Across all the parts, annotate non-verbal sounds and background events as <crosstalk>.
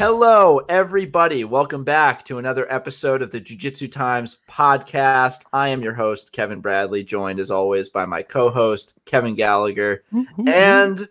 Hello, everybody. Welcome back to another episode of the Jiu Jitsu Times podcast. I am your host, Kevin Bradley, joined as always by my co host, Kevin Gallagher, and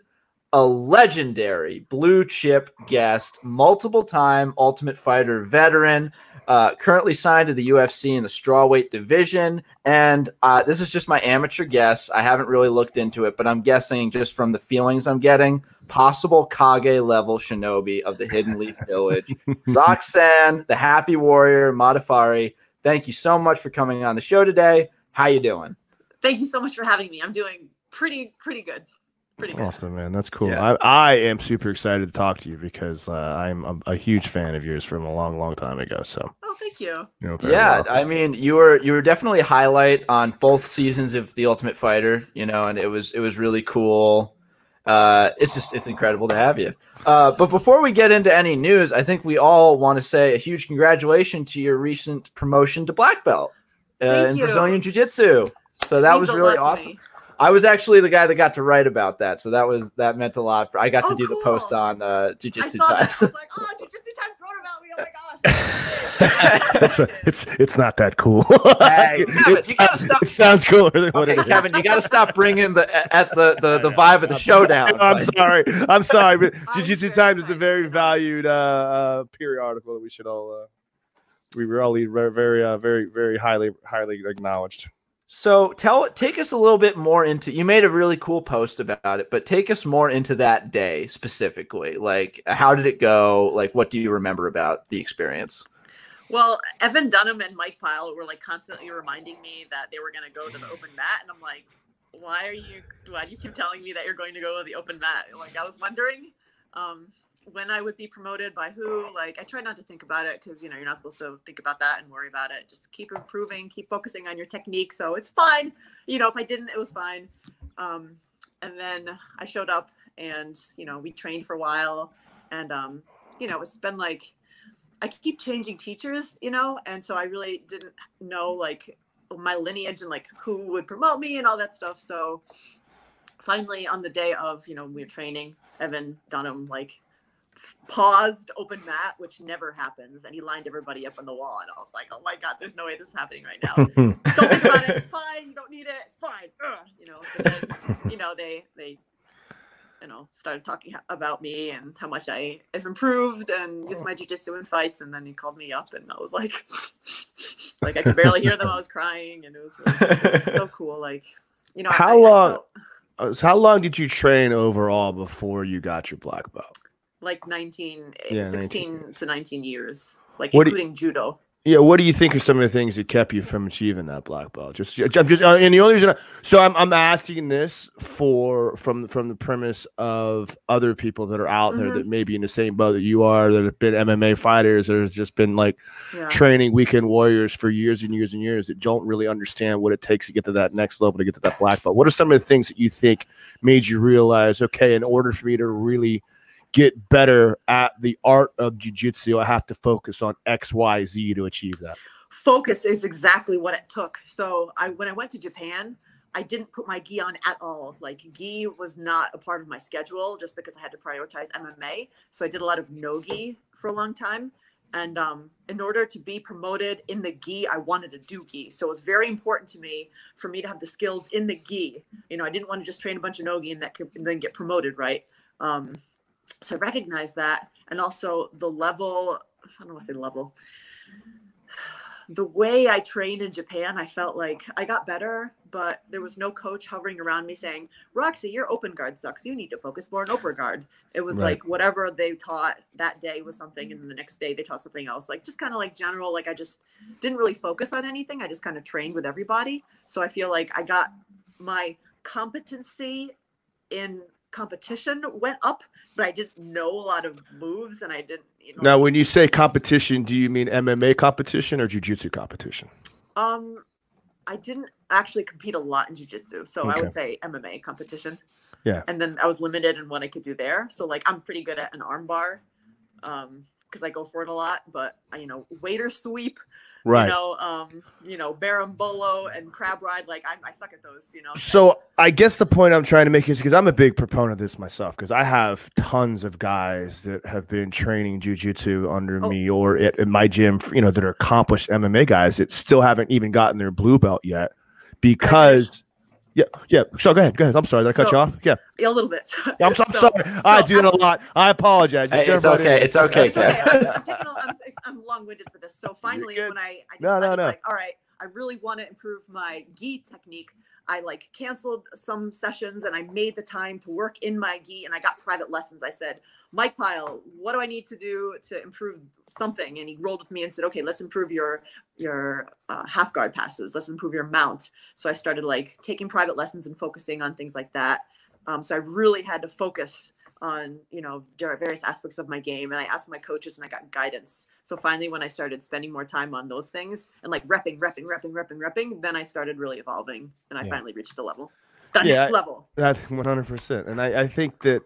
a legendary blue chip guest, multiple time Ultimate Fighter veteran, uh, currently signed to the UFC in the strawweight division. And uh, this is just my amateur guess. I haven't really looked into it, but I'm guessing just from the feelings I'm getting, possible Kage level shinobi of the Hidden Leaf <laughs> Village. Roxanne, the Happy Warrior, Modafferi. Thank you so much for coming on the show today. How you doing? Thank you so much for having me. I'm doing pretty pretty good. Pretty good. Awesome, man. That's cool. Yeah. I, I am super excited to talk to you because uh, I'm a, a huge fan of yours from a long, long time ago. So, Oh, thank you. you know, Yeah, well. I mean, you were you were definitely a highlight on both seasons of The Ultimate Fighter, you know, and it was it was really cool. Uh, it's just it's incredible to have you. Uh, but before we get into any news, I think we all want to say a huge congratulations to your recent promotion to black belt uh, in you. Brazilian Jiu Jitsu. So that was really awesome. I was actually the guy that got to write about that, so that was that meant a lot. For I got to Oh, do the post on uh, Jiu I Jitsu saw that. I was like, oh, Jiu-Jitsu time it's, a, it's it's not that cool. Hey, <laughs> Kevin, you gotta stop- It sounds cooler than what Okay, it is. Kevin, you got to stop bringing the at the the, the vibe of the showdown. I'm buddy. sorry. I'm sorry, but <laughs> I'm Jiu-Jitsu very Times is a very valued uh, uh, periodical that we should all uh, we really very very uh, very very highly highly acknowledged. So tell take us a little bit more into you made a really cool post about it, but take us more into that day specifically. Like how did it go? Like what do you remember about the experience? Well, Evan Dunham and Mike Pyle were like constantly reminding me that they were going to go to the open mat, and I'm like, why are you? Why do you keep telling me that you're going to go to the open mat? Like I was wondering um, when I would be promoted by who. Like I try not to think about it because you know you're not supposed to think about that and worry about it. Just keep improving, keep focusing on your technique. So it's fine. You know, if I didn't, it was fine. Um, and then I showed up, and you know we trained for a while, and um, you know it's been like I keep changing teachers, you know, and so I really didn't know like my lineage and like who would promote me and all that stuff. So finally, on the day of, you know, we were training, Evan Dunham like paused open mat, which never happens, and he lined everybody up on the wall, and I was like, oh my god, there's no way this is happening right now. <laughs> don't think about it. It's fine. You don't need it. It's fine. Ugh, you know. Then, you know, they they you know started talking about me and how much I have improved and used my jujitsu in fights, and then he called me up, and I was like, <laughs> like I could barely hear them. I was crying, and it was, really, it was so <laughs> cool. Like, you know, How I, I long- still- Uh, how long did you train overall before you got your black belt? Like 19, Yeah, 16 19 to 19 years, like What do you- including judo. Yeah, what do you think are some of the things that kept you from achieving that black belt? Just, I'm just, uh, and the only reason, I, so I'm, I'm asking this for from from the premise of other people that are out there Mhm. that may be in the same boat that you are, that have been MMA fighters, that have just been like Yeah. training weekend warriors for years and years and years that don't really understand what it takes to get to that next level to get to that black belt. What are some of the things that you think made you realize, okay, in order for me to really get better at the art of jujitsu, I have to focus on X, Y, Z to achieve that. focus is exactly what it took. So I when I went to Japan, I didn't put my gi on at all. Like gi was not a part of my schedule just because I had to prioritize MMA. So I did a lot of no gi for a long time. And um, in order to be promoted in the gi, I wanted to do gi. So it was very important to me for me to have the skills in the gi. You know, I didn't want to just train a bunch of no gi and that could, and then get promoted, right? Um, so I recognized that, and also the level. I don't want to say level the way I trained in Japan, I felt like I got better, but there was no coach hovering around me saying, Roxy, your open guard sucks. You need to focus more on open guard. It was Right. like whatever they taught that day was something, and then the next day they taught something else. Like just kind of like general, like I just didn't really focus on anything. I just kind of trained with everybody. So I feel like I got my competency in competition went up, but I didn't know a lot of moves and I didn't, you know. Now, when you say competition, do you mean MMA competition or jujitsu competition? Um, I didn't actually compete a lot in jujitsu, so I would say MMA competition. Yeah. And then I was limited in what I could do there. So like I'm pretty good at an armbar, um, because I go for it a lot. But you know, waiter sweep, Right. you know, um, you know, berimbolo and crab ride. Like I, I suck at those. You know. So I guess the point I'm trying to make is because I'm a big proponent of this myself because I have tons of guys that have been training jujitsu under Oh. me or at, at my gym, you know, that are accomplished MMA guys that still haven't even gotten their blue belt yet because. Yeah, yeah. So go ahead, go ahead. I'm sorry, did I cut So- you off? Yeah, a little bit. <laughs> I'm, so, I'm So- sorry. I do it a lot. I apologize. Hey, it's Everybody- okay, it's okay, It's okay. I'm, I'm, taking a, I'm, I'm long-winded for this. So finally, when I, I No, decided, no, no. like, all right, I really want to improve my gi technique. I like canceled some sessions and I made the time to work in my gi and I got private lessons. I said, Mike Pyle, what do I need to do to improve something? And he rolled with me and said, okay, let's improve your your uh, half guard passes. Let's improve your mount. So I started like taking private lessons and focusing on things like that. Um, so I really had to focus on you know various aspects of my game and i asked my coaches and i got guidance so finally when i started spending more time on those things and like repping repping repping repping repping then i started really evolving and i Yeah. finally reached the level the Yeah, next level That's one hundred percent, and I, I think that,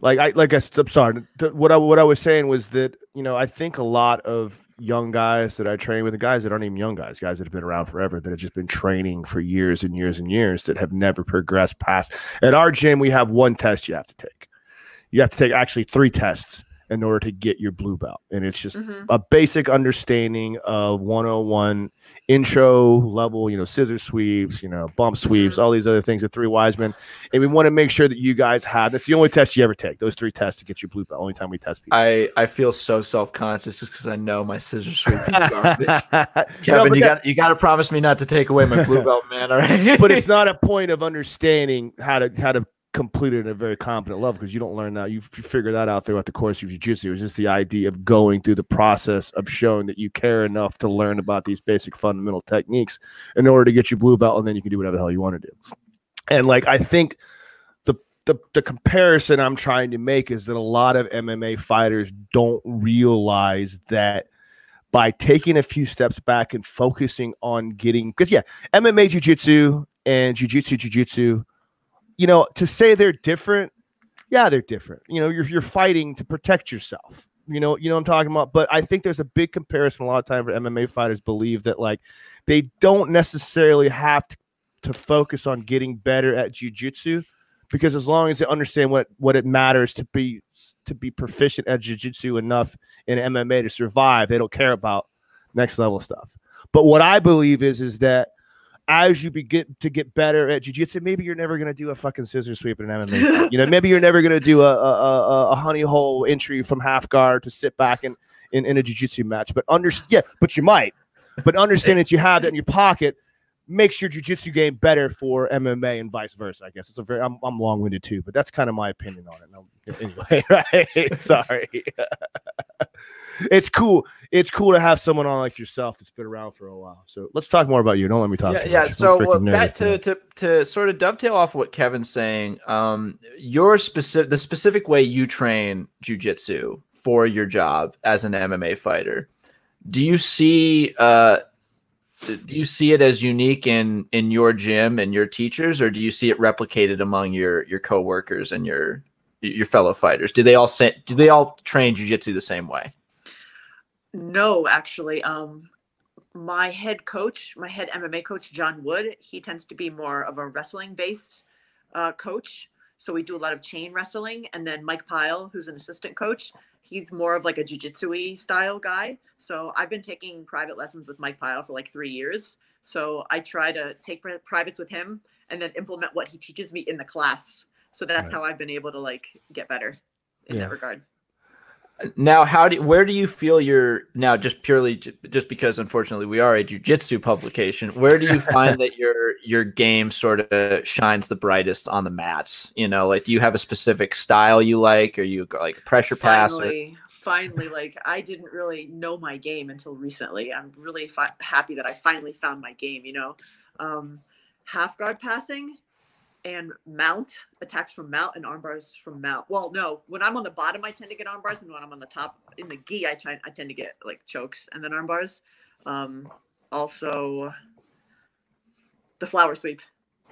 like I like I, am sorry. What I what I was saying was that you know I think a lot of young guys that I train with, the guys that aren't even young guys, guys that have been around forever, that have just been training for years and years and years, that have never progressed past. At our gym, we have one test you have to take. You have to take actually three tests in order to get your blue belt, and it's just Mhm. a basic understanding of 101 intro level, you know, scissor sweeps, you know, bump sweeps, Mhm. all these other things, the three wise men. And we want to make sure that you guys have that's the only test you ever take. Those three tests to get your blue belt. Only time we test people. I I feel so self conscious just because I know my scissor sweep. is garbage. <laughs> No, Kevin, you that- got you got to promise me not to take away my blue belt, man. All right. <laughs> but it's not a point of understanding how to how to complete it at a very competent level because you don't learn that. You, figure that out throughout the course of jiu-jitsu. It's just the idea of going through the process of showing that you care enough to learn about these basic fundamental techniques in order to get your blue belt, and then you can do whatever the hell you want to do. And like I think the the the comparison I'm trying to make is that a lot of MMA fighters don't realize that by taking a few steps back and focusing on getting because yeah, MMA jiu-jitsu and jiu-jitsu jiu-jitsu, you know, to say they're different, yeah, they're different. You know, you're you're fighting to protect yourself. You know, you know what I'm talking about. But I think there's a big comparison a lot of time where MMA fighters believe that like they don't necessarily have to, to focus on getting better at jiu-jitsu because as long as they understand what what it matters to be to be proficient at jiu-jitsu enough in MMA to survive, they don't care about next level stuff. But what I believe is is that as you begin to get better at jiu-jitsu, maybe you're never gonna do a fucking scissor sweep in an MMA. <laughs> you know, maybe you're never gonna do a a, a, a honey hole entry from half guard to sit back in in, in a jiu-jitsu match. But under yeah, but you might. But understand that you have that in your pocket makes your jiu-jitsu game better for MMA and vice versa. I guess it's a very I'm, I'm long-winded too, but that's kind of my opinion on it. No, anyway, <laughs> right? Sorry. <laughs> it's cool. It's cool to have someone on like yourself that's been around for a while. So let's talk more about you. Don't let me talk. yeah, yeah. So back to, to to sort of dovetail off what Kevin's saying. Um, your specific the specific way you train jujitsu for your job as an MMA fighter. Do you see uh do you see it as unique in in your gym and your teachers, or do you see it replicated among your your coworkers and your your fellow fighters? Do they all say, do they all train jujitsu the same way? No, actually, um, my head coach, my head MMA coach, John Wood, he tends to be more of a wrestling based uh, coach. So we do a lot of chain wrestling. And then Mike Pyle, who's an assistant coach, he's more of like a jujitsu style guy. So I've been taking private lessons with Mike Pyle for like three years. So I try to take pri- privates with him and then implement what he teaches me in the class. So that's Right. how I've been able to like get better in Yeah. that regard. Now, how do where do you feel you're now? Just purely, just because unfortunately we are a jujitsu publication. Where do you <laughs> find that your your game sort of shines the brightest on the mats? You know, like do you have a specific style you like? Are you like a pressure pass? Or, finally finally like i didn't really know my game until recently i'm really fi- happy that i finally found my game you know um half guard passing and mount attacks from mount and arm bars from mount well no when i'm on the bottom i tend to get arm bars and when i'm on the top in the gi i try i tend to get like chokes and then arm bars um also the <laughs> flower sweep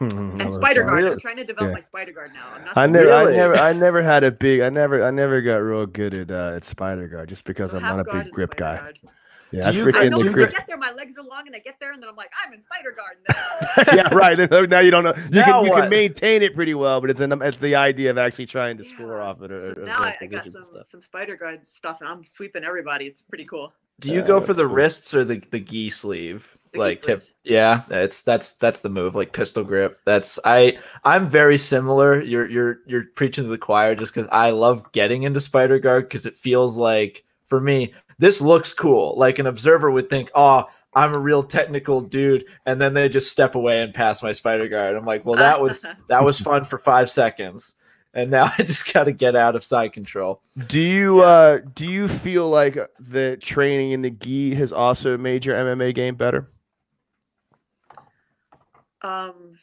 And spider guard. Really? I'm trying to develop Yeah. my spider guard now. I'm not. I never. Really? I never, I <laughs> never had a big, I never, I never got real good at uh, at spider guard just because So I'm not a big grip guy. guard. Yeah, Do I you- I know the when I get there, my legs are long, and I get there, and then I'm like, I'm in spider guard. And <laughs> yeah, right. Now you don't know. You Now can you what? can maintain it pretty well, but it's an, it's the idea of actually trying to score Yeah. off it. Or, So or- or now I, I got some stuff. some spider guard stuff, and I'm sweeping everybody. It's pretty cool. Do you Uh, go for the cool. wrists or the the gi sleeve? The gi like tip yeah, that's that's that's the move, like pistol grip. That's I I'm very similar. You're you're you're preaching to the choir just because I love getting into spider guard because it feels like for me, this looks cool. Like an observer would think, oh, I'm a real technical dude, and then they just step away and pass my spider guard. I'm like, well, that was <laughs> that was fun for five seconds. And now <laughs> I just gotta get out of side control. Do you uh do you feel like the training in the gi has also made your MMA game better? Um.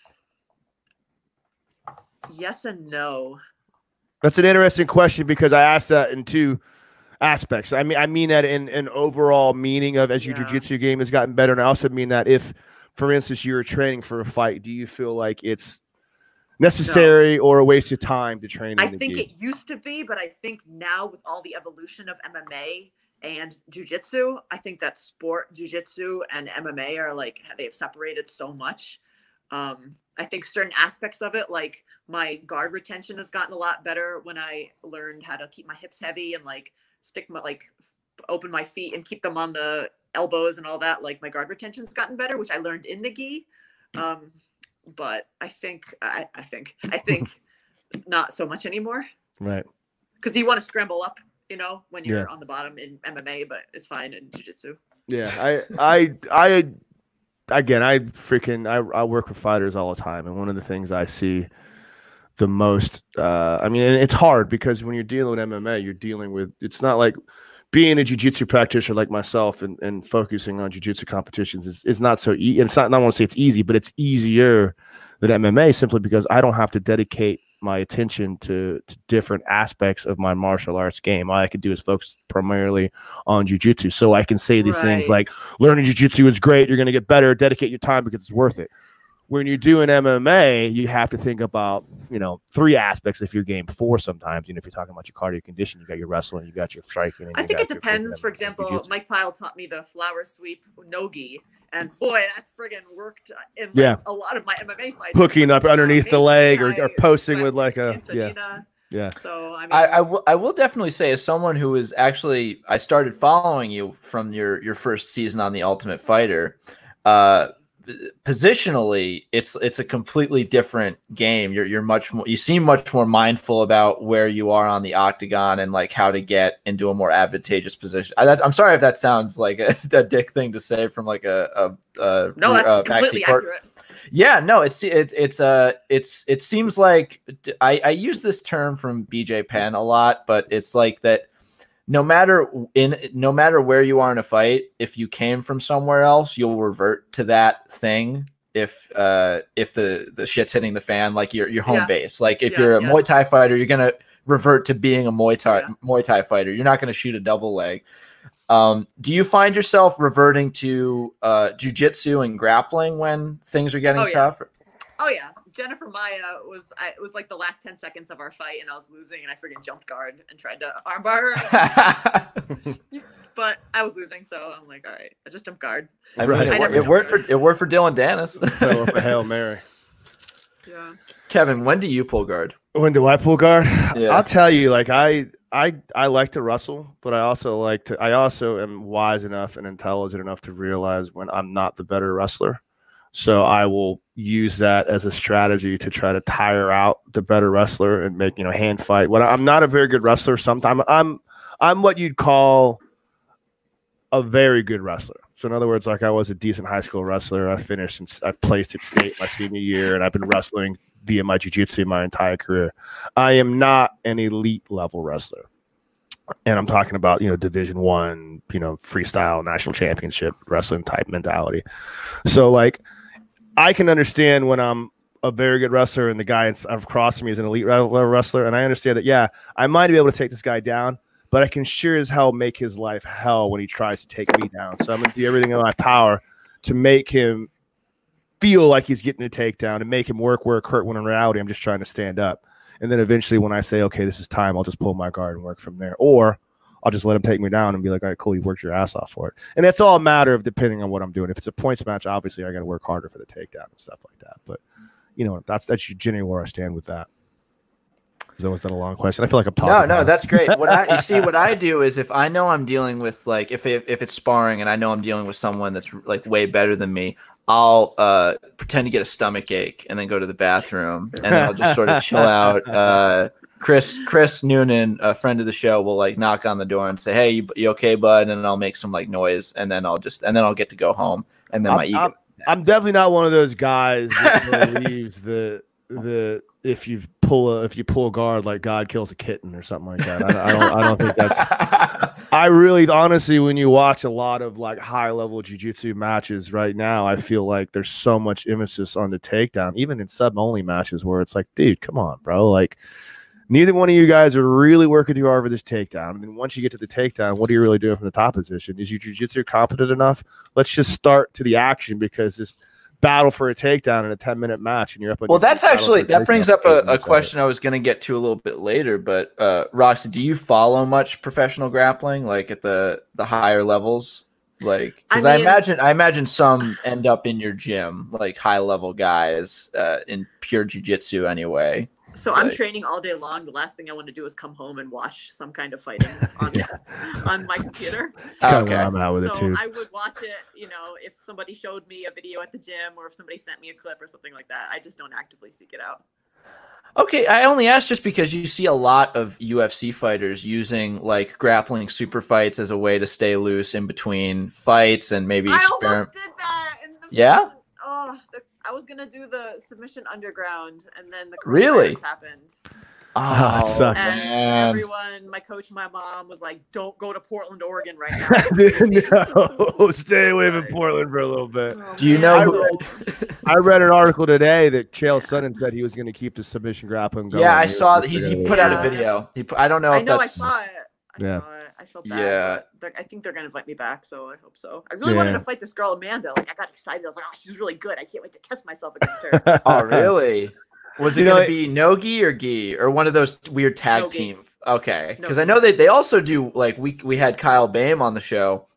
Yes and no. That's an interesting question because I asked that in two aspects. I mean, I mean that in an overall meaning of as your Yeah. jiu-jitsu game has gotten better, and I also mean that if, for instance, you're training for a fight, do you feel like it's necessary or a waste of time to train? I think it used to be, but I think now with all the evolution of MMA and jujitsu, I think that sport, jujitsu and MMA are like they've separated so much. Um, I think certain aspects of it, like my guard retention, has gotten a lot better when I learned how to keep my hips heavy and like stick my like f- open my feet and keep them on the elbows and all that. Like my guard retention's gotten better, which I learned in the gi. Um, but I think I, I think I think <laughs> not so much anymore right. because you want to scramble up, you know, when you're Yeah. on the bottom in MMA, but it's fine in jiu-jitsu. Yeah, I, I, I, again, I freaking, I, I work with fighters all the time, and one of the things I see the most, uh, I mean, and it's hard because when you're dealing with MMA, you're dealing with, it's not like being a jiu-jitsu practitioner like myself and, and focusing on jiu-jitsu competitions is, is not so easy. It's not, I want to say it's easy, but it's easier than MMA simply because I don't have to dedicate my attention to, to different aspects of my martial arts game. All I can do is focus primarily on jujitsu. So I can say these things like learning jujitsu is great. You're going to get better. Dedicate your time because it's worth it. When you're doing MMA, you have to think about, you know, three aspects of your game, four sometimes. You know, if you're talking about your cardio condition, you got your wrestling, you got your striking. and I you think got it depends. For example, jiu-jitsu. Mike Pyle taught me the flower sweep nogi, and boy, that's friggin' worked in like, Yeah. a lot of my MMA fights. hooking up underneath the leg or, or posting with like a, yeah, Antonina. yeah. So I mean, I, I will I will definitely say as someone who is actually I started following you from your your first season on the Ultimate Fighter. Uh, positionally, it's it's a completely different game. You're you're much more you seem much more mindful about where you are on the octagon and like how to get into a more advantageous position. I, that, I'm sorry if that sounds like a, <laughs> a dick thing to say from like a a, a no, that's uh, completely backseat court. accurate. Yeah, no, it's it's it's uh it's it seems like I I use this term from BJ Penn a lot, but it's like that no matter in no matter where you are in a fight, if you came from somewhere else, you'll revert to that thing if uh if the the shit's hitting the fan like your your home Yeah. base. Like if Yeah, you're a yeah. Muay Thai fighter, you're going to revert to being a Muay Thai. Muay Thai fighter. You're not going to shoot a double leg. Um, do you find yourself reverting to uh, jujitsu and grappling when things are getting Oh, tough? Oh yeah, Jennifer Maia was I, it was like the last ten seconds of our fight, and I was losing, and I freaking jumped guard and tried to armbar her, <laughs> but I was losing, so I'm like, all right, I just jumped guard. I mean, Right. it, I it worked for know. it worked for Dillon Danis. Fell off a <laughs> hail mary. Yeah. Kevin, when do you pull guard? When do I pull guard? Yeah. I'll tell you, like I, I, I like to wrestle, but I also like to. I also am wise enough and intelligent enough to realize when I'm not the better wrestler. So I will use that as a strategy to try to tire out the better wrestler and make you know hand fight. When I'm not a very good wrestler, sometimes I'm, I'm what you'd call a very good wrestler. So in other words, like I was a decent high school wrestler. I finished and I placed at state my senior year, and I've been wrestling via my jiu-jitsu my entire career. I am not an elite level wrestler. And I'm talking about, you know, division one, you know, freestyle national championship wrestling type mentality. So like I can understand when I'm a very good wrestler and the guy in- uh, across me is an elite wrestler. And I understand that, yeah, I might be able to take this guy down, but I can sure as hell make his life hell when he tries to take me down. So I'm gonna do everything in my power to make him feel like he's getting a takedown and make him work where Kurt when in reality I'm just trying to stand up. And then eventually when I say, okay, this is time, I'll just pull my guard and work from there. Or I'll just let him take me down and be like, all right, cool, you worked your ass off for it. And that's all a matter of depending on what I'm doing. If it's a points match, obviously I got to work harder for the takedown and stuff like that. But you know, that's that's generally where I stand with that. That was that a long question? I feel like I'm talking. No, no, that's great. <laughs> What I you see, what I do is if I know I'm dealing with like if if, if it's sparring and I know I'm dealing with someone that's like way better than me, I'll uh, pretend to get a stomach ache and then go to the bathroom and then I'll just sort of chill out. <laughs> Uh, Chris Chris Noonan, a friend of the show, will like knock on the door and say, "Hey, you, you okay, bud?" And then I'll make some like noise, and then I'll just and then I'll get to go home, and then I'm- ego. I'm- I'm definitely not one of those guys that <laughs> believes the the if you pull a if you pull a guard like God kills a kitten or something like that. I, I don't I don't think that's <laughs> I really honestly when you watch a lot of like high level jiu-jitsu matches right now, I feel like there's so much emphasis on the takedown, even in sub only matches where it's like, dude, come on, bro. Like neither one of you guys are really working too hard for this takedown. And then once you get to the takedown, what are you really doing from the top position? Is your jiu-jitsu competent enough? Let's just start to the action because this battle for a takedown in a 10 minute match and you're up Well, that's actually that brings up a, a question I was going to get to a little bit later. But uh, Roxy, do you follow much professional grappling, like at the the higher levels? Like, because I, I imagine I imagine some end up in your gym, like high level guys uh, in pure jujitsu anyway. So I'm Right. training all day long. The last thing I want to do is come home and watch some kind of fighting <laughs> on, on my computer. It's kind of Okay. where I'm at with so it too. I would watch it, you know, if somebody showed me a video at the gym or if somebody sent me a clip or something like that. I just don't actively seek it out. Okay, I only asked just because you see a lot of UFC fighters using like grappling super fights as a way to stay loose in between fights and maybe experiment. I experiment. almost did that. In the Yeah? Oh, the, I was gonna do the submission underground, and then the Really? coronavirus happened. Ah, <laughs> oh, it sucks. And man. everyone, my coach, my mom was like, "Don't go to Portland, Oregon right now." <laughs> no, <laughs> stay away from Portland for a little bit. Oh, Do you man. know I who- I read an article today that Chael Sonnen said he was going to keep the submission grappling going. Yeah, I saw that he go- put out a video. He put, I don't know I if know I saw it. I Yeah. saw it. I felt bad. Yeah. but I think they're gonna invite me back, so I hope so. I really wanted to fight this girl Amanda. Like I got excited. I was like, "Oh, she's really good. I can't wait to test myself <laughs> against her." Oh, <laughs> really? Was it You going it- to be Nogi or Gi or one of those weird tag Nogi. team? Okay, because I know they they also do like we we had Kyle Bame on the show.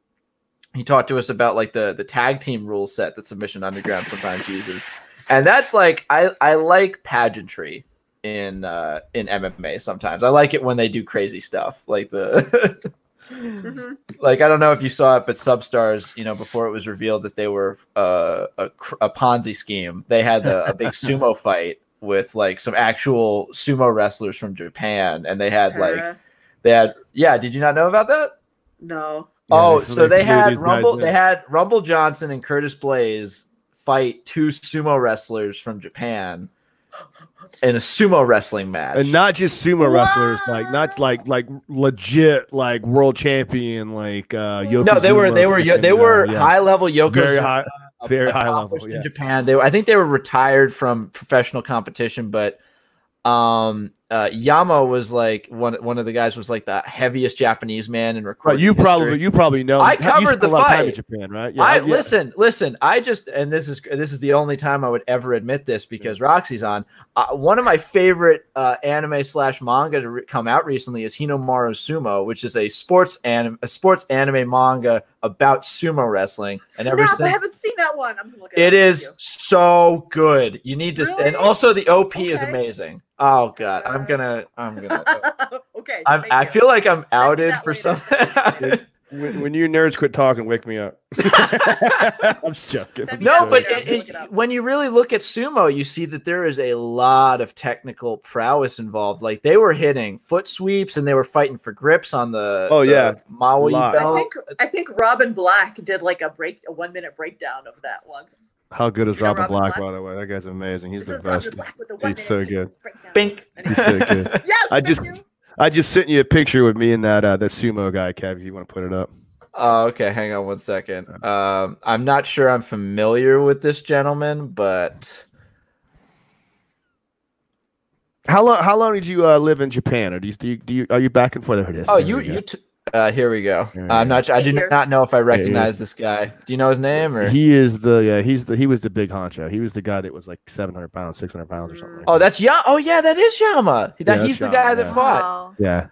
He talked to us about like the the tag team rule set that Submission Underground sometimes uses, and that's like I I like pageantry in uh in MMA sometimes. I like it when they do crazy stuff like the. <laughs> Mhm. like I don't know if you saw it, but Substars, you know, before it was revealed that they were uh, a a Ponzi scheme, they had a, a big <laughs> sumo fight with like some actual sumo wrestlers from Japan, and they had like Uh, they had yeah. Did you not know about that? no. Yeah, oh, they- so they they had Rumble. They had Rumble Johnson and Curtis Blaydes fight two sumo wrestlers from Japan in a sumo wrestling match. and not just sumo wrestlers, like not like like legit like world champion like uh no, they were they were Yokozuna they were yeah. high level Yoko very high very high level, yeah. in Japan. They were, I think they were retired from professional competition, but um uh Yama was like one one of the guys was like the heaviest Japanese man in Right, you history. probably you probably know. I you covered spent the a lot of time in. Japan, right? Yeah, I yeah. listen, listen. I just and this is this is the only time I would ever admit this because Roxy's on. Uh, one of my favorite uh, anime slash manga to re- come out recently is Hinomaru Sumo, which is a sports anim- a sports anime manga about sumo wrestling. And ever Snap, I haven't seen that one. I'm gonna look it up. is Thank so good. You need to, and also the OP is amazing. Oh god, I'm gonna, I'm gonna. Uh, <laughs> okay. I'm, I you. feel like I'm me outed for something. when, when you nerds quit talking, wake me up. <laughs> I'm just joking. Send me no, that but it, I'm gonna look it- it when you really look at sumo, you see that there is a lot of technical prowess involved. Like they were hitting foot sweeps and they were fighting for grips on the Oh, the yeah. Maui Lot. I belt. think I think Robin Black did like a break a one minute breakdown of that once. How good is You know Robin, Robin Black, Black? by the way? That guy's amazing. He's This the best. The He's so good. Bink. He's so <laughs> good. Yes, I thank just- you. I just sent you a picture with me and that uh, that sumo guy, Kev. If you want to put it up. Oh, okay. Hang on one second. Um, I'm not sure I'm familiar with this gentleman, but How long? How long did you uh, live in Japan, or do you, do you, do you are you back and forth? There it is. oh, There you we you t- Uh, here we go. Here we I'm not. I do Here's- not know if I recognize this guy. Do you know his name or? He is the yeah. He's the he was the big honcho. He was the guy that was like 700 pounds, 600 pounds or something. Like Oh, that. that's Ya. Oh, yeah, that is Yama. That, that's he's the Yama, guy that yeah. fought. Wow. yeah.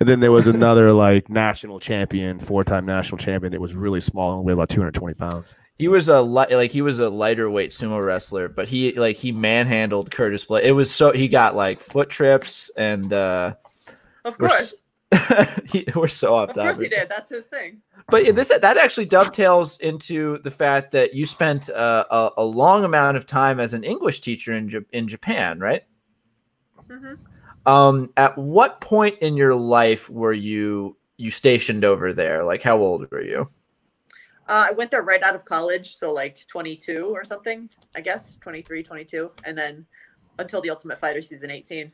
And then there was another like national champion, four-time national champion. It was really small, only weighed about 220 pounds. He was a li- like he was a lighter weight sumo wrestler, but he like he manhandled Curtis Blaydes. It was so he got like foot trips and uh Of we're course. <laughs> we're so off Of course he did. That's his thing. But yeah, this that actually dovetails into the fact that you spent uh, a, a long amount of time as an English teacher in Ja- in Japan, right? hmm Um, at what point in your life were you you stationed over there? Like, how old were you? Uh, I went there right out of college, so like 22 or something, I guess, 23, 22, and then until the Ultimate Fighter season 18.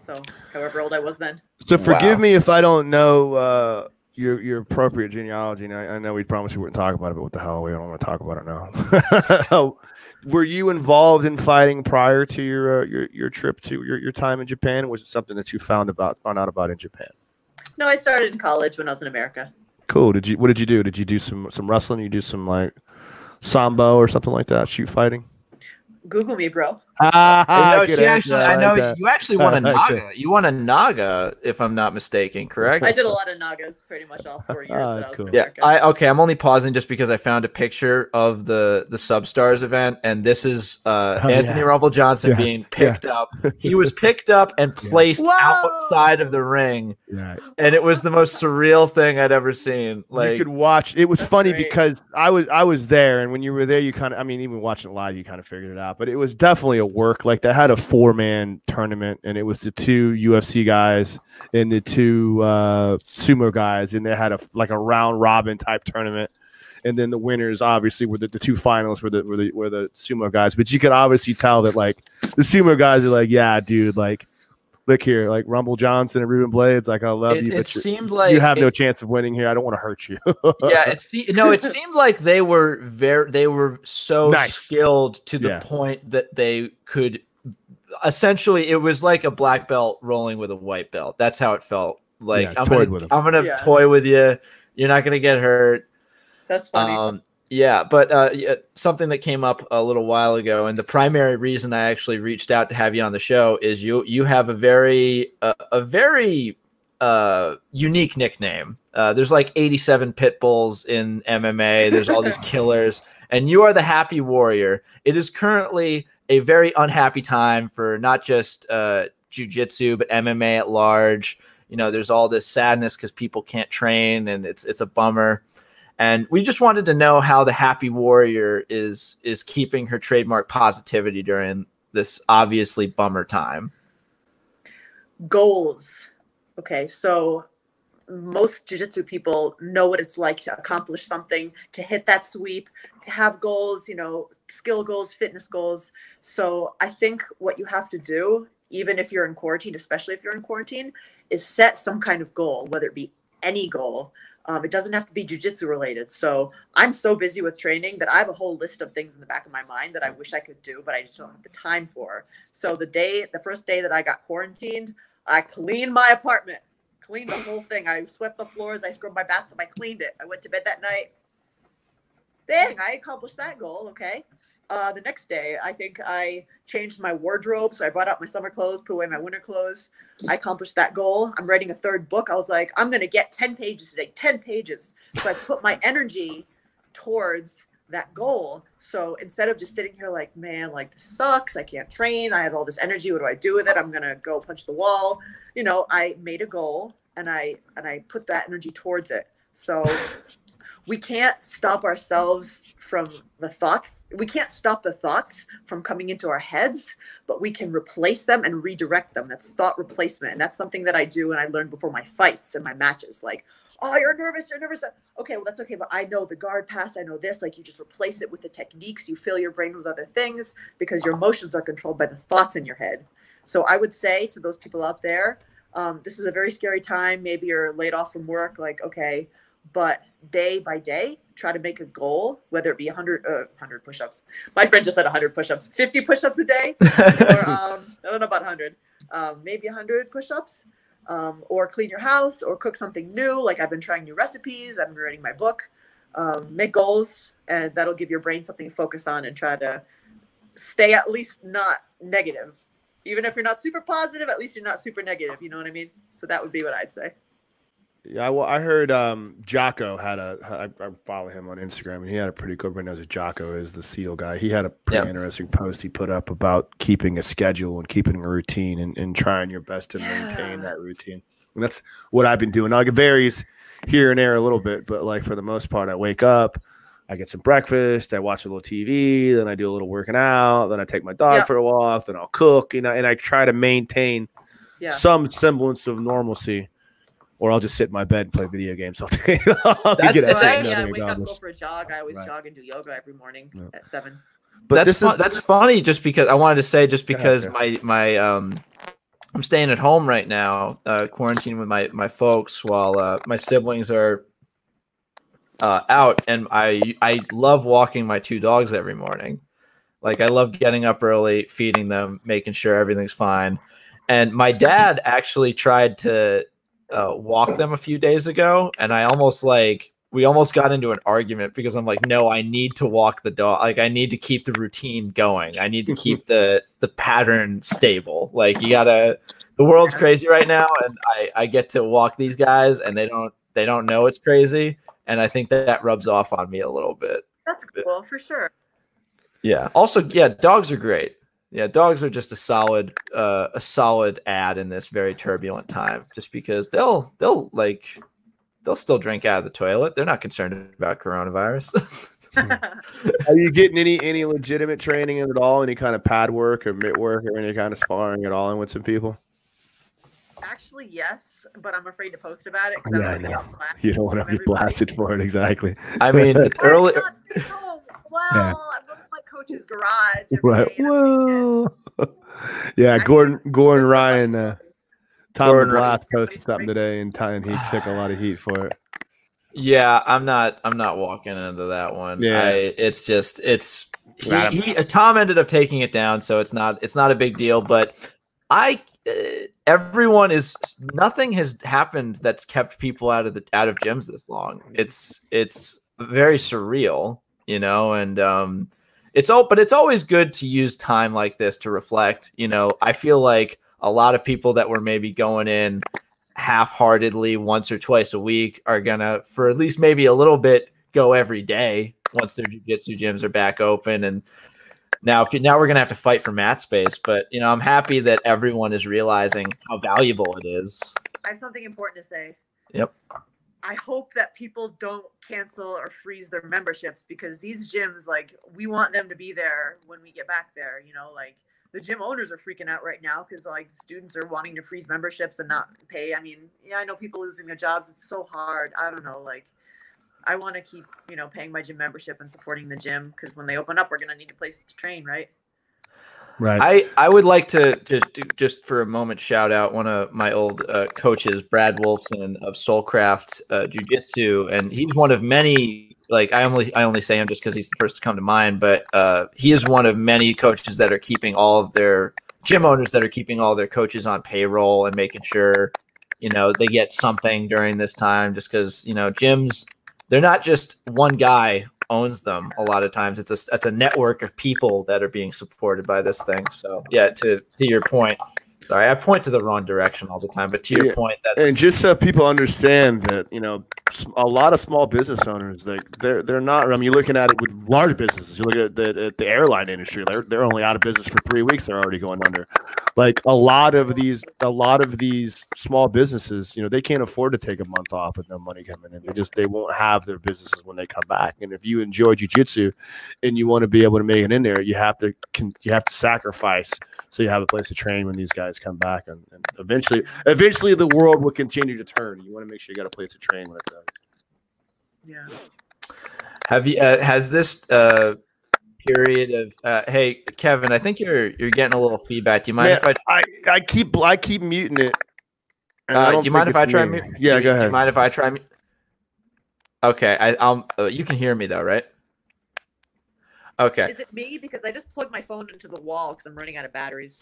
So however old I was then. So forgive Wow. me if I don't know uh, your your appropriate genealogy. And I, I know we promised we wouldn't talk about it, but what the hell? We don't want to talk about it now. <laughs> so, were you involved in fighting prior to your uh, your your trip to your, your time in Japan? Was it something that you found about found out about in Japan? No, I started in college when I was in America. Cool. Did you what did you do? Did you do some some wrestling? You do some like sambo or something like that? Shoot fighting? Google me, bro. I <laughs> know, she actually, I I know like you actually want a I like <laughs> naga. You won a naga, if I'm not mistaken, correct? I did a lot of Nagas pretty much all four years Ah, that I was cool. Yeah, I okay. I'm only pausing just because I found a picture of the the Substars event, and this is uh, Oh, Anthony yeah. Rumble Johnson Yeah, being picked up. He was picked up and placed outside of the ring, Yeah. and it was the most surreal thing I'd ever seen. Like, you could watch. It was That's funny great. because I was I was there, and when you were there, you kind of. I mean, even watching it live, you kind of figured it out. But it was definitely a work. Like they had a four man tournament, and it was the two UFC guys and the two uh, sumo guys, and they had a like a round robin type tournament. And then the winners, obviously, were the, the two finals were the, were the were the sumo guys. But you could obviously tell that like the sumo guys are like, yeah, dude, like look here, like Rumble Johnson and Ruben Blades, like I love it, you, it but seemed like you have no chance of winning here. I don't want to hurt you. yeah, it <laughs> se- no, it seemed like they were very they were so Nice. skilled to the Yeah. point that they could essentially it was like a black belt rolling with a white belt. That's how it felt. Like Yeah, I'm gonna with 'em. I'm gonna Yeah. toy with you. You're not gonna get hurt. That's funny. Um, yeah, but uh, something that came up a little while ago, and the primary reason I actually reached out to have you on the show is you you have a very uh, a very uh, unique nickname. Uh, there's like 87 pit bulls in MMA. There's all these <laughs> killers, and you are the Happy Warrior. It is currently a very unhappy time for not just uh, jujitsu but MMA at large. You know, there's all this sadness because people can't train, and it's it's a bummer and we just wanted to know how the happy warrior is is keeping her trademark positivity during this obviously bummer time goals. Okay, so most jiu-jitsu people know what it's like to accomplish something, to hit that sweep, to have goals, you know, skill goals, fitness goals. So I think what you have to do, even if you're in quarantine, especially if you're in quarantine, is set some kind of goal, whether it be any goal. Um, it doesn't have to be jujitsu related. So I'm so busy with training that I have a whole list of things in the back of my mind that I wish I could do, but I just don't have the time for. So the day, the first day that I got quarantined, I cleaned my apartment, cleaned the whole thing. I swept the floors, I scrubbed my bathtub, I cleaned it. I went to bed that night. Dang, I accomplished that goal. Okay. Uh, the next day, I think I changed my wardrobe. So I brought out my summer clothes, put away my winter clothes. I accomplished that goal. I'm writing a third book. I was like, I'm going to get 10 pages today, 10 pages. So I put my energy towards that goal. So instead of just sitting here like, man, like this sucks. I can't train. I have all this energy. What do I do with it? I'm going to go punch the wall. You know, I made a goal and I and I put that energy towards it. So we can't stop ourselves from the thoughts. We can't stop the thoughts from coming into our heads, but we can replace them and redirect them. That's thought replacement. And that's something that I do and I learned before my fights and my matches. Like, oh, you're nervous, you're nervous. Okay, well, that's okay. But I know the guard pass, I know this. Like, you just replace it with the techniques. You fill your brain with other things because your emotions are controlled by the thoughts in your head. So I would say to those people out there, um, this is a very scary time. Maybe you're laid off from work. Like, okay, but day by day try to make a goal whether it be 100 uh, 100 push-ups my friend just said 100 push-ups 50 push-ups a day <laughs> or um, i don't know about 100 um, maybe 100 push-ups um, or clean your house, or cook something new. Like I've been trying new recipes. I've been writing my book. Um, make goals, and that'll give your brain something to focus on and try to stay at least not negative. Even if you're not super positive, at least you're not super negative. You know what I mean? So that would be what I'd say. Yeah, well, I heard um, Jocko had a. I, I follow him on Instagram, and he had a pretty cool. Everybody knows that Jocko is the SEAL guy. He had a pretty Yeah. interesting post he put up about keeping a schedule and keeping a routine and, and trying your best to maintain that routine. And that's what I've been doing. Now, it varies here and there a little bit, but like for the most part, I wake up, I get some breakfast, I watch a little TV, then I do a little working out, then I take my dog Yeah. for a walk, then I'll cook, you know, and I try to maintain Yeah. some semblance of normalcy, or I'll just sit in my bed and play video games all day. <laughs> That's- get that's sick yeah, and yeah, I everything wake up, go for a jog. I always Right. jog and do yoga every morning Yeah. at seven. But that's this fun, is that's funny just because I wanted to say just because Jeff. my my um I'm staying at home right now, uh quarantined with my my folks while uh my siblings are uh out and I I love walking my two dogs every morning. Like I love getting up early, feeding them, making sure everything's fine. And my dad actually tried to uh, walk them a few days ago, and I almost like we almost got into an argument because I'm like, no, I need to walk the dog. Like I need to keep the routine going. I need to <laughs> keep the the pattern stable. Like you gotta. The world's crazy right now, and I I get to walk these guys, and they don't they don't know it's crazy, and I think that that rubs off on me a little bit. That's cool for sure. Yeah. Also, yeah, dogs are great. Yeah, dogs are just a solid uh a solid ad in this very turbulent time just because they'll they'll like they'll still drink out of the toilet. They're not concerned about coronavirus. <laughs> Are you getting any any legitimate training at all? Any kind of pad work or mitt work or any kind of sparring at all in with some people? Actually, yes, but I'm afraid to post about it Yeah, I I'm gonna know. get You don't want to be everybody. blasted for it, exactly. I mean, <laughs> it's Why early not staying home? Well, Yeah. I'm going to my coach's garage. Right. day and I'm doing this. Whoa. <laughs> yeah, Gordon Gordon Ryan, uh, story. Tom Gordon DeBlass posted something today, and Tom, he took a lot of heat for it. Yeah, I'm not. I'm not walking into that one. Yeah. I, it's just. It's. He, he, uh, Tom ended up taking it down, so it's not. It's not a big deal. But I. Uh, everyone is. Nothing has happened that's kept people out of the out of gyms this long. It's. It's very surreal, you know, and um, it's all. But it's always good to use time like this to reflect. You know, I feel like a lot of people that were maybe going in half-heartedly once or twice a week are gonna for at least maybe a little bit go every day once their jiu-jitsu gyms are back open and now now we're gonna have to fight for mat space but you know i'm happy that everyone is realizing how valuable it is I have something important to say. Yep. I hope that people don't cancel or freeze their memberships because these gyms, like, we want them to be there when we get back there. You know, like the gym owners are freaking out right now because like students are wanting to freeze memberships and not pay. I mean, yeah, I know people losing their jobs. It's so hard. I don't know, like. I want to keep, you know, paying my gym membership and supporting the gym because when they open up, we're gonna need a place to train, right? Right. I, I would like to, to just for a moment shout out one of my old uh, coaches, Brad Wolfson of Soulcraft uh, Jiu Jitsu, and he's one of many. Like I only I only say him just because he's the first to come to mind, but uh, he is one of many coaches that are keeping all of their gym owners that are keeping all their coaches on payroll and making sure you know they get something during this time. Just because you know gyms, they're not just one guy owns them a lot of times. It's a it's a network of people that are being supported by this thing. So yeah to to your point sorry i point to the wrong direction all the time but to your Yeah. point that's and just so people understand that you know a lot of small business owners like they're they're not i mean you're looking at it with large businesses. You look at the, at the airline industry they're, they're only out of business for three weeks they're already going under. Like a lot of these a lot of these small businesses you know they can't afford to take a month off with no money coming in. They just they won't have their businesses when they come back. And if you enjoy jiu-jitsu and you want to be able to make it in there you have to con- you have to sacrifice so you have a place to train when these guys come back and, and eventually eventually the world will continue to turn you want to make sure you got a place to train when it does Yeah. have you uh, has this uh period of uh hey kevin i think you're you're getting a little feedback do you mind Man, if i I, I keep I keep muting it. Uh, don't you mind if I try me. mute? Yeah, do, go Do you mind if I try? mu- Okay, I, I'll. Uh, you can hear me though, right? Okay. Is it me? Because I just plugged my phone into the wall because I'm running out of batteries.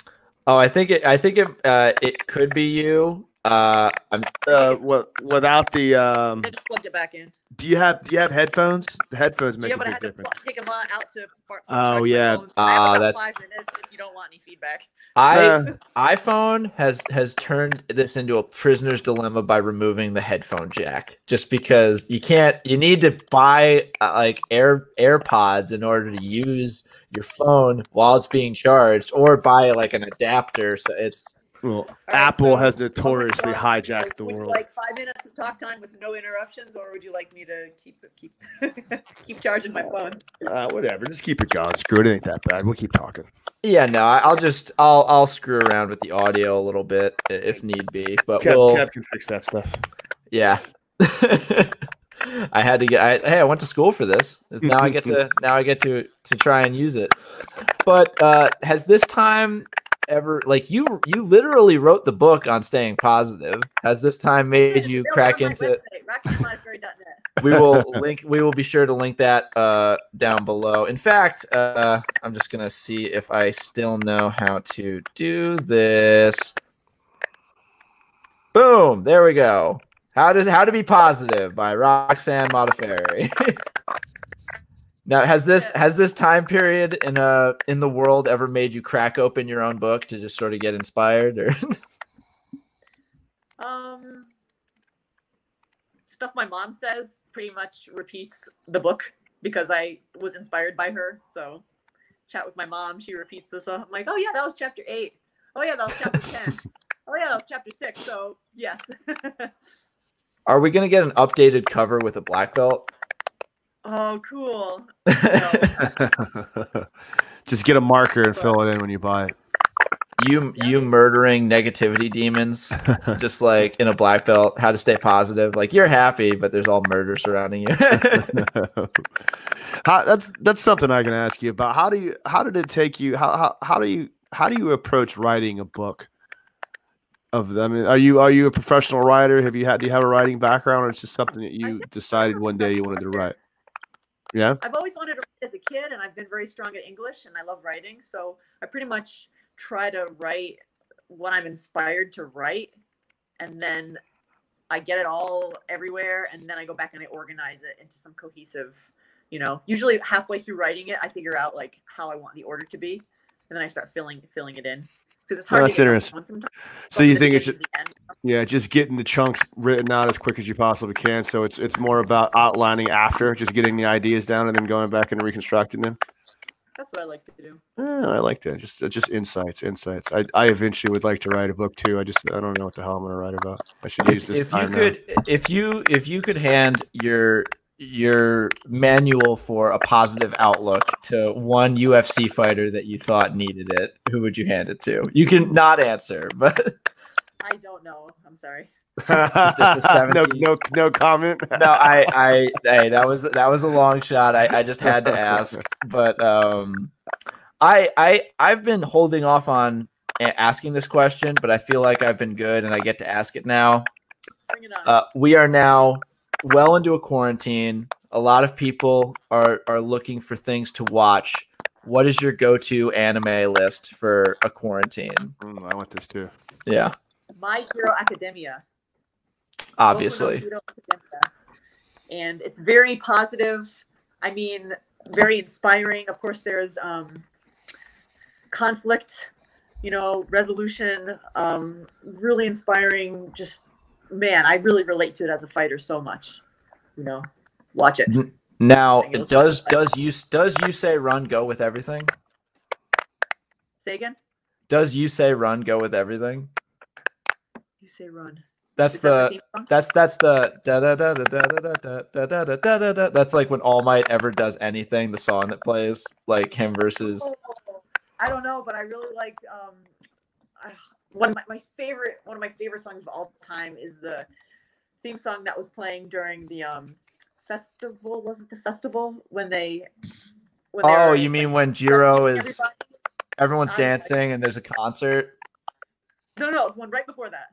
Oh, I think it. I think it. Uh, it could be you. Uh, I'm Uh, what without the um? I just plugged it back in. Do you have do you have headphones? The headphones make yeah, a but I big had to difference. pl- take them out to. For, Oh, charge yeah. phone, so I have Ah, about that's- five minutes if you don't want any feedback. I Uh, iPhone has has turned this into a prisoner's dilemma by removing the headphone jack. Just because you can't, you need to buy uh, like Air AirPods in order to use your phone while it's being charged, or buy like an adapter. So it's well, All right, Apple so- has Oh notoriously God, hijacked so the would world. You like five minutes of talk time with no interruptions, or would you like me to keep keep <laughs> keep charging my phone? Uh, whatever, just keep it going. Screw it, it ain't that bad. We'll keep talking. yeah, no, I- I'll just I'll I'll screw around with the audio a little bit if need be, but Kev, we'll Kev can fix that stuff. Yeah. <laughs> I had to get I, hey, I went to school for this. Now I get to <laughs> now I get to to try and use it. But uh has this time ever like you you literally wrote the book on staying positive. Has this time made you crack into my website, rocketmonetary.net. <laughs> we will link we will be sure to link that uh down below. In fact, uh I'm just going to see if I still know how to do this. Boom, there we go. How does how to be positive by Roxanne Modafferi. <laughs> now, has this has this time period in uh in the world ever made you crack open your own book to just sort of get inspired or <laughs> Um, stuff my mom says pretty much repeats the book because I was inspired by her. So, chat with my mom, she repeats this. I'm like, oh yeah, that was chapter eight. Oh yeah, that was chapter ten. <laughs> Oh yeah, that was chapter six. So yes. Are we going to get an updated cover with a black belt? oh cool. <laughs> just get a marker and fill it in when you buy it. you you murdering negativity demons <laughs> just like in a black belt how to stay positive like you're happy but there's all murder surrounding you <laughs> how, that's that's something I can ask you about. How do you how did it take you? How how, how do you how do you approach writing a book? Of them, I mean, are you are you a professional writer? Have you had do you have a writing background, or it's just something that you decided one day you wanted to write? Yeah. I've always wanted to write as a kid, and I've been very strong at English, and I love writing. So I pretty much try to write what I'm inspired to write, and then I get it all everywhere, and then I go back and I organize it into some cohesive. You know, usually halfway through writing it, I figure out like how I want the order to be, and then I start filling filling it in because it's hard. that's to interesting. down So you think it's beginning to the end. Yeah, just getting the chunks written out as quick as you possibly can. So it's it's more about outlining after, just getting the ideas down and then going back and reconstructing them. That's what I like to do. I like that. Just uh, just insights, insights. I, I eventually would like to write a book too. I just I don't know what the hell I'm gonna write about. I should use if, this if you time now. could if you if you could hand your your manual for a positive outlook to one UFC fighter that you thought needed it, who would you hand it to? You can not answer, but I don't know. I'm sorry. just a <laughs> no no no comment. <laughs> no, I, I, hey, that was that was a long shot. I, I just had to ask, but um, I, I, I've been holding off on asking this question, but I feel like I've been good, and I get to ask it now. Bring it on. Uh, we are now well into a quarantine. A lot of people are are looking for things to watch. What is your go-to anime list for a quarantine? Mm, I want this too. Yeah, My Hero Academia. obviously. Hero Academia. And it's very positive. I mean, very inspiring. Of course, there's um, conflict, you know, resolution. Um, really inspiring. Just man, I really relate to it as a fighter so much. You know, watch it. Now, does does you does you say run go with everything? Say again. Does you say run go with everything? You say run. That's Is the that's that's the da da da da da da da da da da da da da. That's like when All Might ever does anything. The song that plays like him versus. Oh, I don't know, but I really like um, uh, one of my, my favorite one of my favorite songs of all time is the theme song that was playing during the um festival. Was it the festival when they? When they Oh, you like, mean when Jiro is everyone's I- I- dancing and there's a concert? No, no, it was one right before that.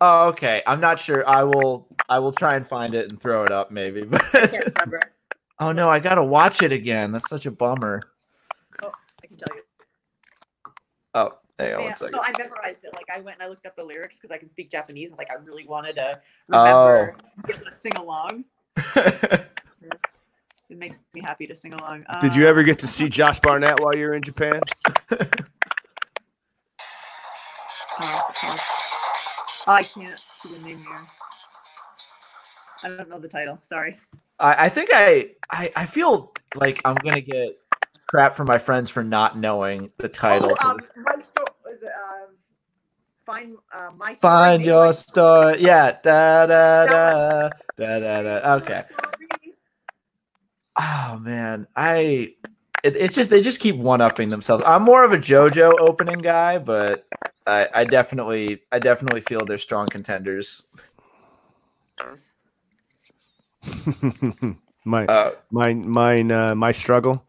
Oh, okay. I'm not sure. I will I will try and find it and throw it up maybe. I But can't remember. <laughs> oh no, I gotta watch it again. That's such a bummer. Oh i can tell you. Oh, Hang on Yeah, one so. I memorized it. Like I went and I looked up the lyrics because I can speak Japanese and like I really wanted to Oh. remember be able to sing along. <laughs> It makes me happy to sing along. Did you ever get to see Josh Barnett while you were in Japan? <laughs> oh, what's it called? Oh, I can't see the name here. I don't know the title. Sorry. I, I think I, I I feel like I'm gonna get crap from my friends for not knowing the title. oh, to um, this. my story is it um, find uh, my story, Find make your my story. Yeah. Da da da da da da. Okay. Oh man, I. It, it's just they just keep one upping themselves. I'm more of a JoJo opening guy, but I, I definitely I definitely feel they're strong contenders. <laughs> my Uh, mine mine uh, my struggle.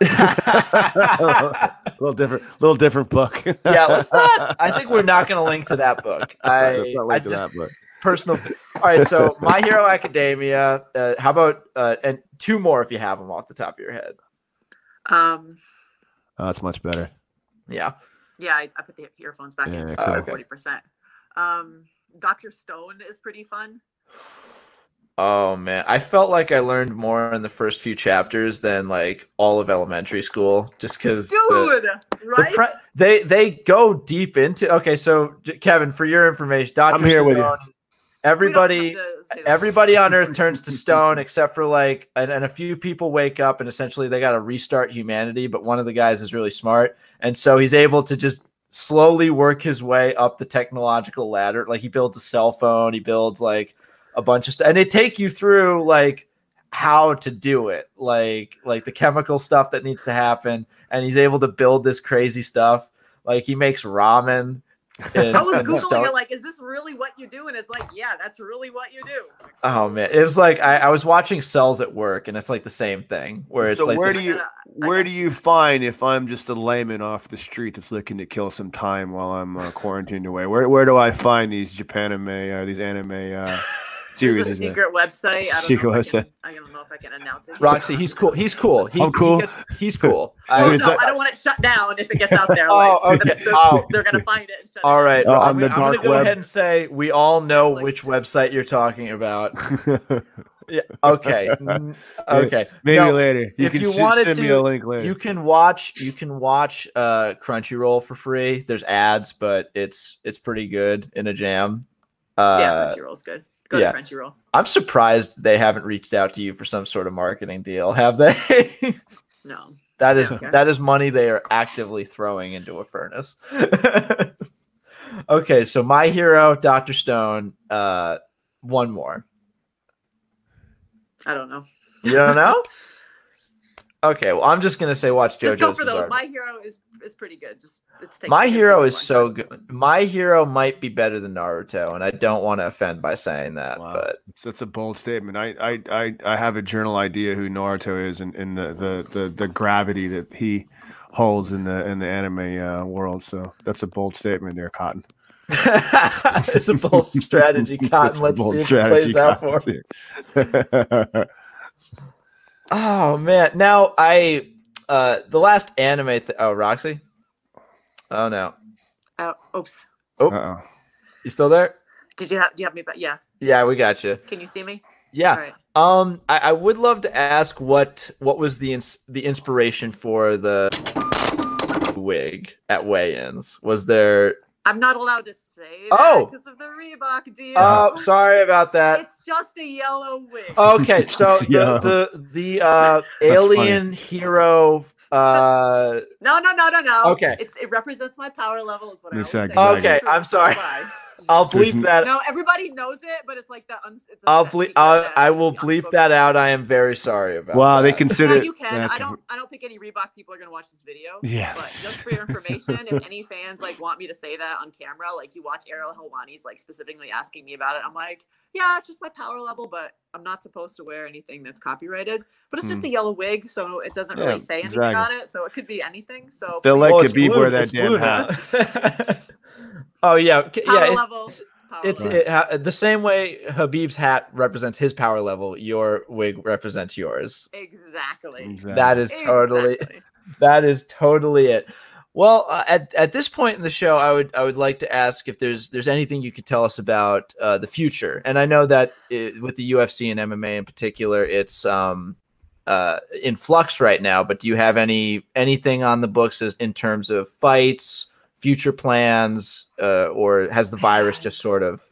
A <laughs> little different, little different book. yeah, let's not. I think we're not going to link to that book. <laughs> I, Let's not I just that book. personal. All right, so <laughs> My Hero Academia. Uh, how about uh, and two more if you have them off the top of your head? Um, Oh, that's much better. Yeah. yeah, I, I put the earphones back Yeah, in. cool. okay. Forty percent. Um, Doctor Stone is pretty fun. Oh man, I felt like I learned more in the first few chapters than like all of elementary school, just because Dude, right? they they go deep into. Okay, so Kevin, for your information, Doctor I'm here with you. Everybody, have to say that. everybody on Earth turns to <laughs> stone except for like, and, and a few people wake up and essentially they got to restart humanity. But one of the guys is really smart, and so he's able to just slowly work his way up the technological ladder. Like he builds a cell phone, he builds like a bunch of stuff, and they take you through like how to do it, like like the chemical stuff that needs to happen, and he's able to build this crazy stuff. Like he makes ramen. <laughs> in- I was googling stone. it, like, is this really what you do? And it's like, yeah, that's really what you do. Oh man, it was like I, I was watching Cells at work, and it's like the same thing where it's so like where the- do you where do you find if I'm just a layman off the street that's looking to kill some time while I'm uh, quarantined away? Where where do I find these Japanime uh, these anime uh, <laughs> series? There's a secret website. I don't, Secret know if I, can, I don't know if I can announce it. Roxy, he's cool. He's cool. He, I'm cool? He gets, he's cool. <laughs> Oh, I- it's no, like- I don't want it shut down if it gets out there. <laughs> Oh, okay. They're, Oh. they're gonna find it and shut all it right, Oh, I'm, on the I'm gonna go web. ahead and say we all know Netflix. which website you're talking about. <laughs> Yeah. Okay. Okay. Maybe No, later. You if can you sh- wanted send me to, a link later. You can watch. You can watch uh, Crunchyroll for free. There's ads, but it's it's pretty good in a jam. Uh. Yeah, Crunchyroll's good. Go yeah. to Crunchyroll. I'm surprised they haven't reached out to you for some sort of marketing deal, have they? <laughs> No. that is Okay. that is money they are actively throwing into a furnace. <laughs> okay, so my hero, Doctor Stone. Uh, one more. I don't know. You don't know? <laughs> okay, well, I'm just gonna say watch JoJo's Just go for those. My hero is is pretty good. Just it's taking My hero is one. so good. My hero might be better than Naruto, and I don't want to offend by saying that, Wow. but That's- That's a bold statement. I, I, I, I have a journal idea who Naruto is and, and the, the, the, the gravity that he holds in the in the anime uh, world. So that's a bold statement there, Cotton. <laughs> it's a bold <laughs> strategy, Cotton. Let's see if it strategy, plays out for Cotton. him. <laughs> Oh man! Now I, uh, the last anime. Th- oh, Roxy. Oh no, Oh, oops. Oh. Uh-oh. you still there? Did you have? Do you have me back? Yeah. Yeah, we got you. Can you see me? Yeah. All right. Um, I, I would love to ask what what was the ins- the inspiration for the wig at weigh-ins? Was there? I'm not allowed to say Oh! because of the Reebok deal. Oh, sorry about that. It's just a yellow wig. Okay, <laughs> so the Yeah. the, the uh, <laughs> alien hero. Uh, <laughs> No, no, no, no, no. Okay. It's, it represents my power level, is what I It's always say. exactly- Okay, I'm sorry. Why? I'll bleep that. No, everybody knows it, but it's like the. Uns- it's a I'll bleep. I'll, that I will bleep that out. I am very sorry about. It. Wow, they consider No, you can. that's- I don't. I don't think any Reebok people are gonna watch this video. Yeah. But just for your information, if any fans like want me to say that on camera, like you watch Ariel Helwani's like specifically asking me about it, I'm like, yeah, it's just my power level, but I'm not supposed to wear anything that's copyrighted. But it's just Hmm. a yellow wig, so it doesn't Yeah, really say anything exactly. about it. So it could be anything. So They'll please- let Well, it's Khabib wear that it's damn hat. <laughs> <laughs> now. <laughs> oh yeah, power yeah. it- level. it's power it's level. it, ha- the same way Khabib's hat represents his power level. Your wig represents yours. exactly. Exactly. That is totally Exactly. <laughs> that is totally it. Well, uh, at at this point in the show, I would I would like to ask if there's there's anything you could tell us about uh, the future. And I know that it, with the UFC and MMA in particular, it's um, uh, in flux right now. But do you have any anything on the books as, in terms of fights, future plans, uh, or has the virus just sort of?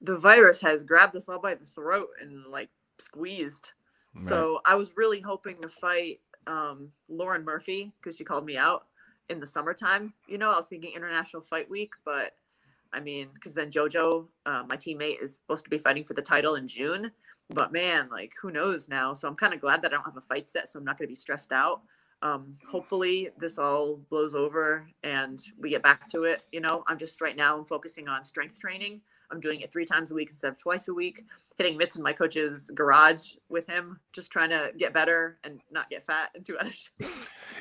The virus has grabbed us all by the throat and like squeezed. Right. So I was really hoping to fight um, Lauren Murphy because she called me out in the summertime. You know, I was thinking International Fight Week, but I mean, because then JoJo, uh, my teammate, is supposed to be fighting for the title in June. But man, like who knows now? So I'm kind of glad that I don't have a fight set, so I'm not going to be stressed out. Um, hopefully this all blows over and we get back to it. You know, I'm just right now I'm focusing on strength training. I'm doing it three times a week instead of twice a week. Hitting mitts in my coach's garage with him, just trying to get better and not get fat and too out of shape.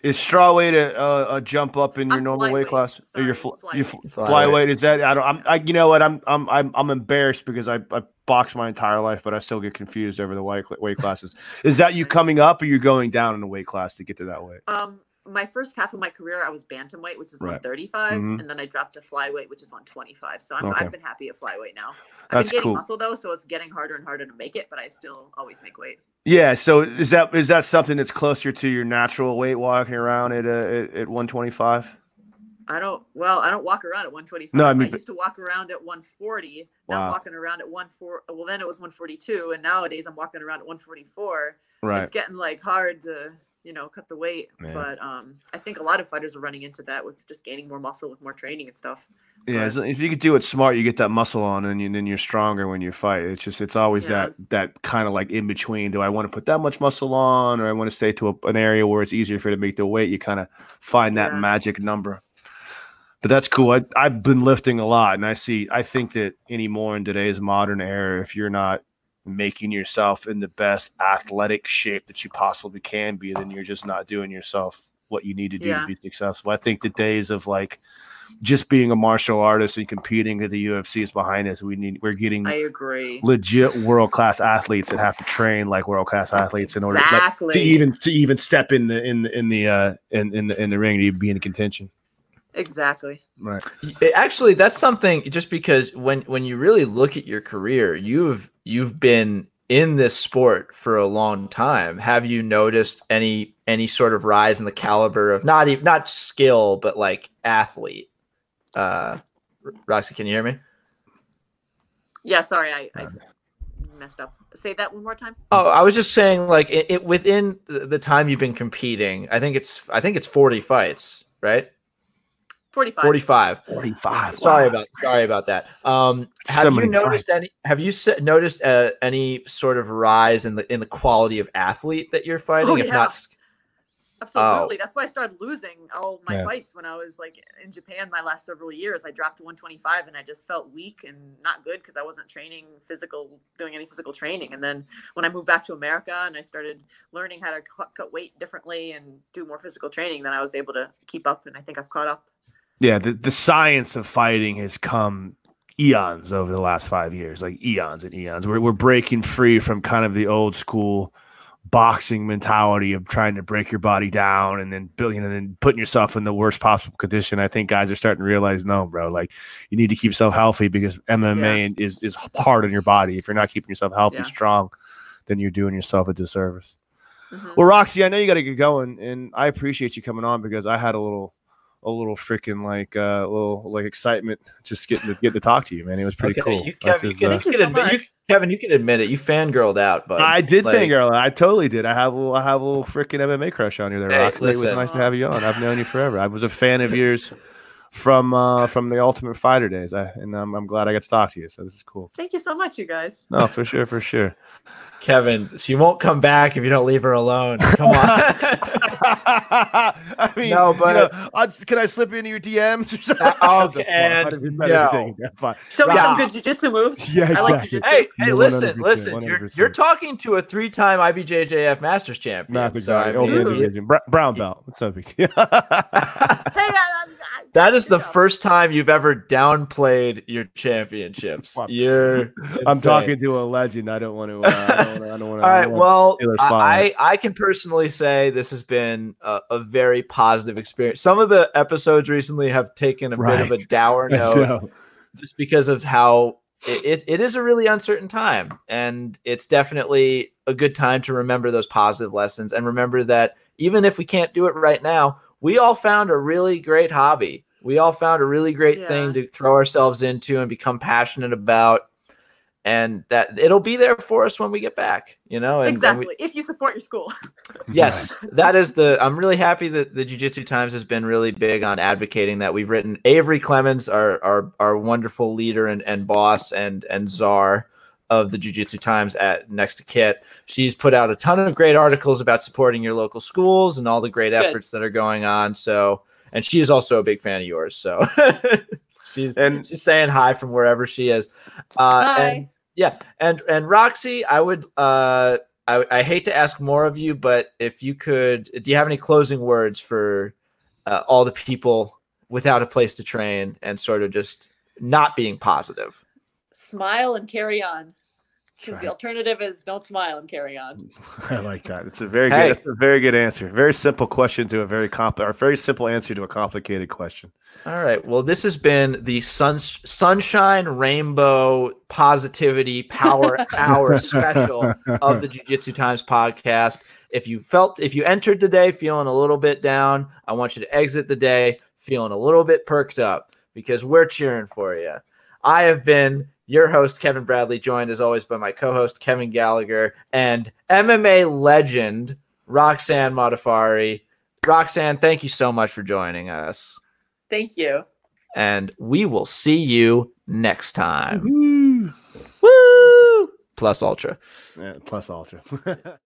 Is strawweight a, a, a jump up in your I'm normal weight flyweight. class? Or your Sorry, fl- your flyweight. f- Flyweight. flyweight is that? I don't. I'm. I, you know what? I'm. I'm. I'm. I'm embarrassed because I, I boxed my entire life, but I still get confused over the weight weight classes. Is that you <laughs> coming up, or you going down in the weight class to get to that weight? Um, my first half of my career, I was bantamweight, which is Right. 135, Mhm. and then I dropped to flyweight, which is 125. So I'm, Okay. I've been happy at flyweight now. I've That's been gaining cool. muscle though, so it's getting harder and harder to make it, but I still always make weight. Yeah. So is that is that something that's closer to your natural weight walking around at uh, at, at 125? I don't. Well, I don't walk around at 125. No, I mean, I used to walk around at 140. Now Wow. I'm walking around at 14. Well, then it was 142, and nowadays I'm walking around at 144. Right. It's getting like hard to, you know, cut the weight. Yeah. But um, I think a lot of fighters are running into that with just gaining more muscle with more training and stuff. Yeah, But- if you could do it smart, you get that muscle on, and you, then you're stronger when you fight. It's just it's always Yeah. that that kind of like in between. Do I want to put that much muscle on, or I want to stay to a, an area where it's easier for you to make the weight? You kind of find that Yeah. magic number. But that's cool. I, I've been lifting a lot, and I see. I think that anymore in today's modern era, if you're not making yourself in the best athletic shape that you possibly can be, then you're just not doing yourself what you need to do Yeah. to be successful. I think the days of like just being a martial artist and competing at the UFC is behind us. We need we're getting I agree. legit world class athletes that have to train like world class athletes in order like, to even to even step in the in the in the uh in in the, in the ring to even be in contention. Exactly. Right. Y- Actually, that's something just because when when you really look at your career, you've you've been in this sport for a long time. Have you noticed any any sort of rise in the caliber of not even not skill, but like athlete? Uh, Roxy, can you hear me? Yeah. Sorry, I, I messed up. Say that one more time. Oh, I was just saying, like it, it within the, the time you've been competing, I think it's I think it's forty fights, right? 45. Forty five. 45. Sorry about sorry about that. Um, So have you many noticed any? Have you se- noticed uh, any sort of rise in the in the quality of athlete that you're fighting? Oh, if yeah. not, s- Absolutely. That's why I started losing all my Yeah. fights when I was like in Japan my last several years. I dropped to 125 and I just felt weak and not good because I wasn't training physical, doing any physical training. And then when I moved back to America and I started learning how to cut, cut weight differently and do more physical training, then I was able to keep up. And I think I've caught up. Yeah, the, the science of fighting has come eons over the last five years, like eons and eons. We're, we're breaking free from kind of the old school boxing mentality of trying to break your body down and then building and then putting yourself in the worst possible condition. I think guys are starting to realize, no, bro, like you need to keep yourself healthy because MMA is is hard on your body. If you're not keeping yourself healthy, Yeah. strong, then you're doing yourself a disservice. Mhm. Well, Roxy, I know you got to get going, and I appreciate you coming on because I had a little, a little freaking like, uh, a little like excitement just getting to get to talk to you, man. It was pretty okay, cool. you, That's Kevin, you just, can, uh, you you can so admit, you. Kevin, you can admit it. You fangirled out, but I did like, fangirl. I totally did. I have a little, I have a little freaking MMA crush on you there, Hey, Roxy. It was nice to have you on. I've known you forever. I was a fan of yours from uh from the Ultimate Fighter days, I, and I'm, I'm glad I got to talk to you. So this is cool. Thank you so much, you guys. No, for sure, for sure. Kevin, she won't come back if you don't leave her alone. Come on. <laughs> I mean, No, no, but- but I'll, can I slip into your DMs? or something? Uh, <laughs> okay, and no. Yeah. Show me Yeah. some good jujitsu moves. Yeah, I like exactly. jujitsu. hey, hey, listen, 100%, listen. You're you're talking to a three-time IBJJF Masters champion. Not the so I mean, Ooh. division. Br- brown belt. What's up, big deal? <laughs> Hey, I, I, That is the Good first time you've ever downplayed your championships. You're <laughs> I'm insane. talking to a legend. I don't want to. Uh, I don't wanna- I don't want to. <laughs> All right. Well, I, I I can personally say this has been a, a very positive experience. Some of the episodes recently have taken a bit of a Right. dour <laughs> note just because of how it, it, it is a really uncertain time. And it's definitely a good time to remember those positive lessons and remember that even if we can't do it right now, we all found a really great hobby. We all found a really great thing to throw ourselves into and become passionate about. And that it'll be there for us when we get back, you know. And, and we- exactly. if you support your school. <laughs> Yes, that is the. I'm really happy that the Jiu Jitsu Times has been really big on advocating that. We've written Averi Clements, our our, our wonderful leader and, and boss and and czar of the Jiu Jitsu Times at next to Kit. She's put out a ton of great articles about supporting your local schools and all the great Good. efforts that are going on. So, and she is also a big fan of yours. So, <laughs> she's And- she's saying hi from wherever she is. Uh, Hi. And, yeah, and and Roxy, I would uh I, I hate to ask more of you, but if you could, do you have any closing words for uh, all the people without a place to train and sort of just not being positive? Smile and carry on. Because Right. the alternative is don't smile and carry on. <laughs> I like that. It's a very Hey. good. That's a very good answer. Very simple question to a very compl or very simple answer to a complicated question. All right. Well, this has been the sun, sunshine, rainbow, positivity, power <laughs> hour special of the Jiu Jitsu Times podcast. If you felt, if you entered the day feeling a little bit down, I want you to exit the day feeling a little bit perked up because we're cheering for you. I have been your host, Kevin Bradley, joined as always by my co host, Kevin Gallagher, and MMA legend, Roxanne Modafferi. Roxanne, thank you so much for joining us. Thank you. And we will see you next time. Woo! Woo! Plus Ultra. Yeah, plus ultra. <laughs>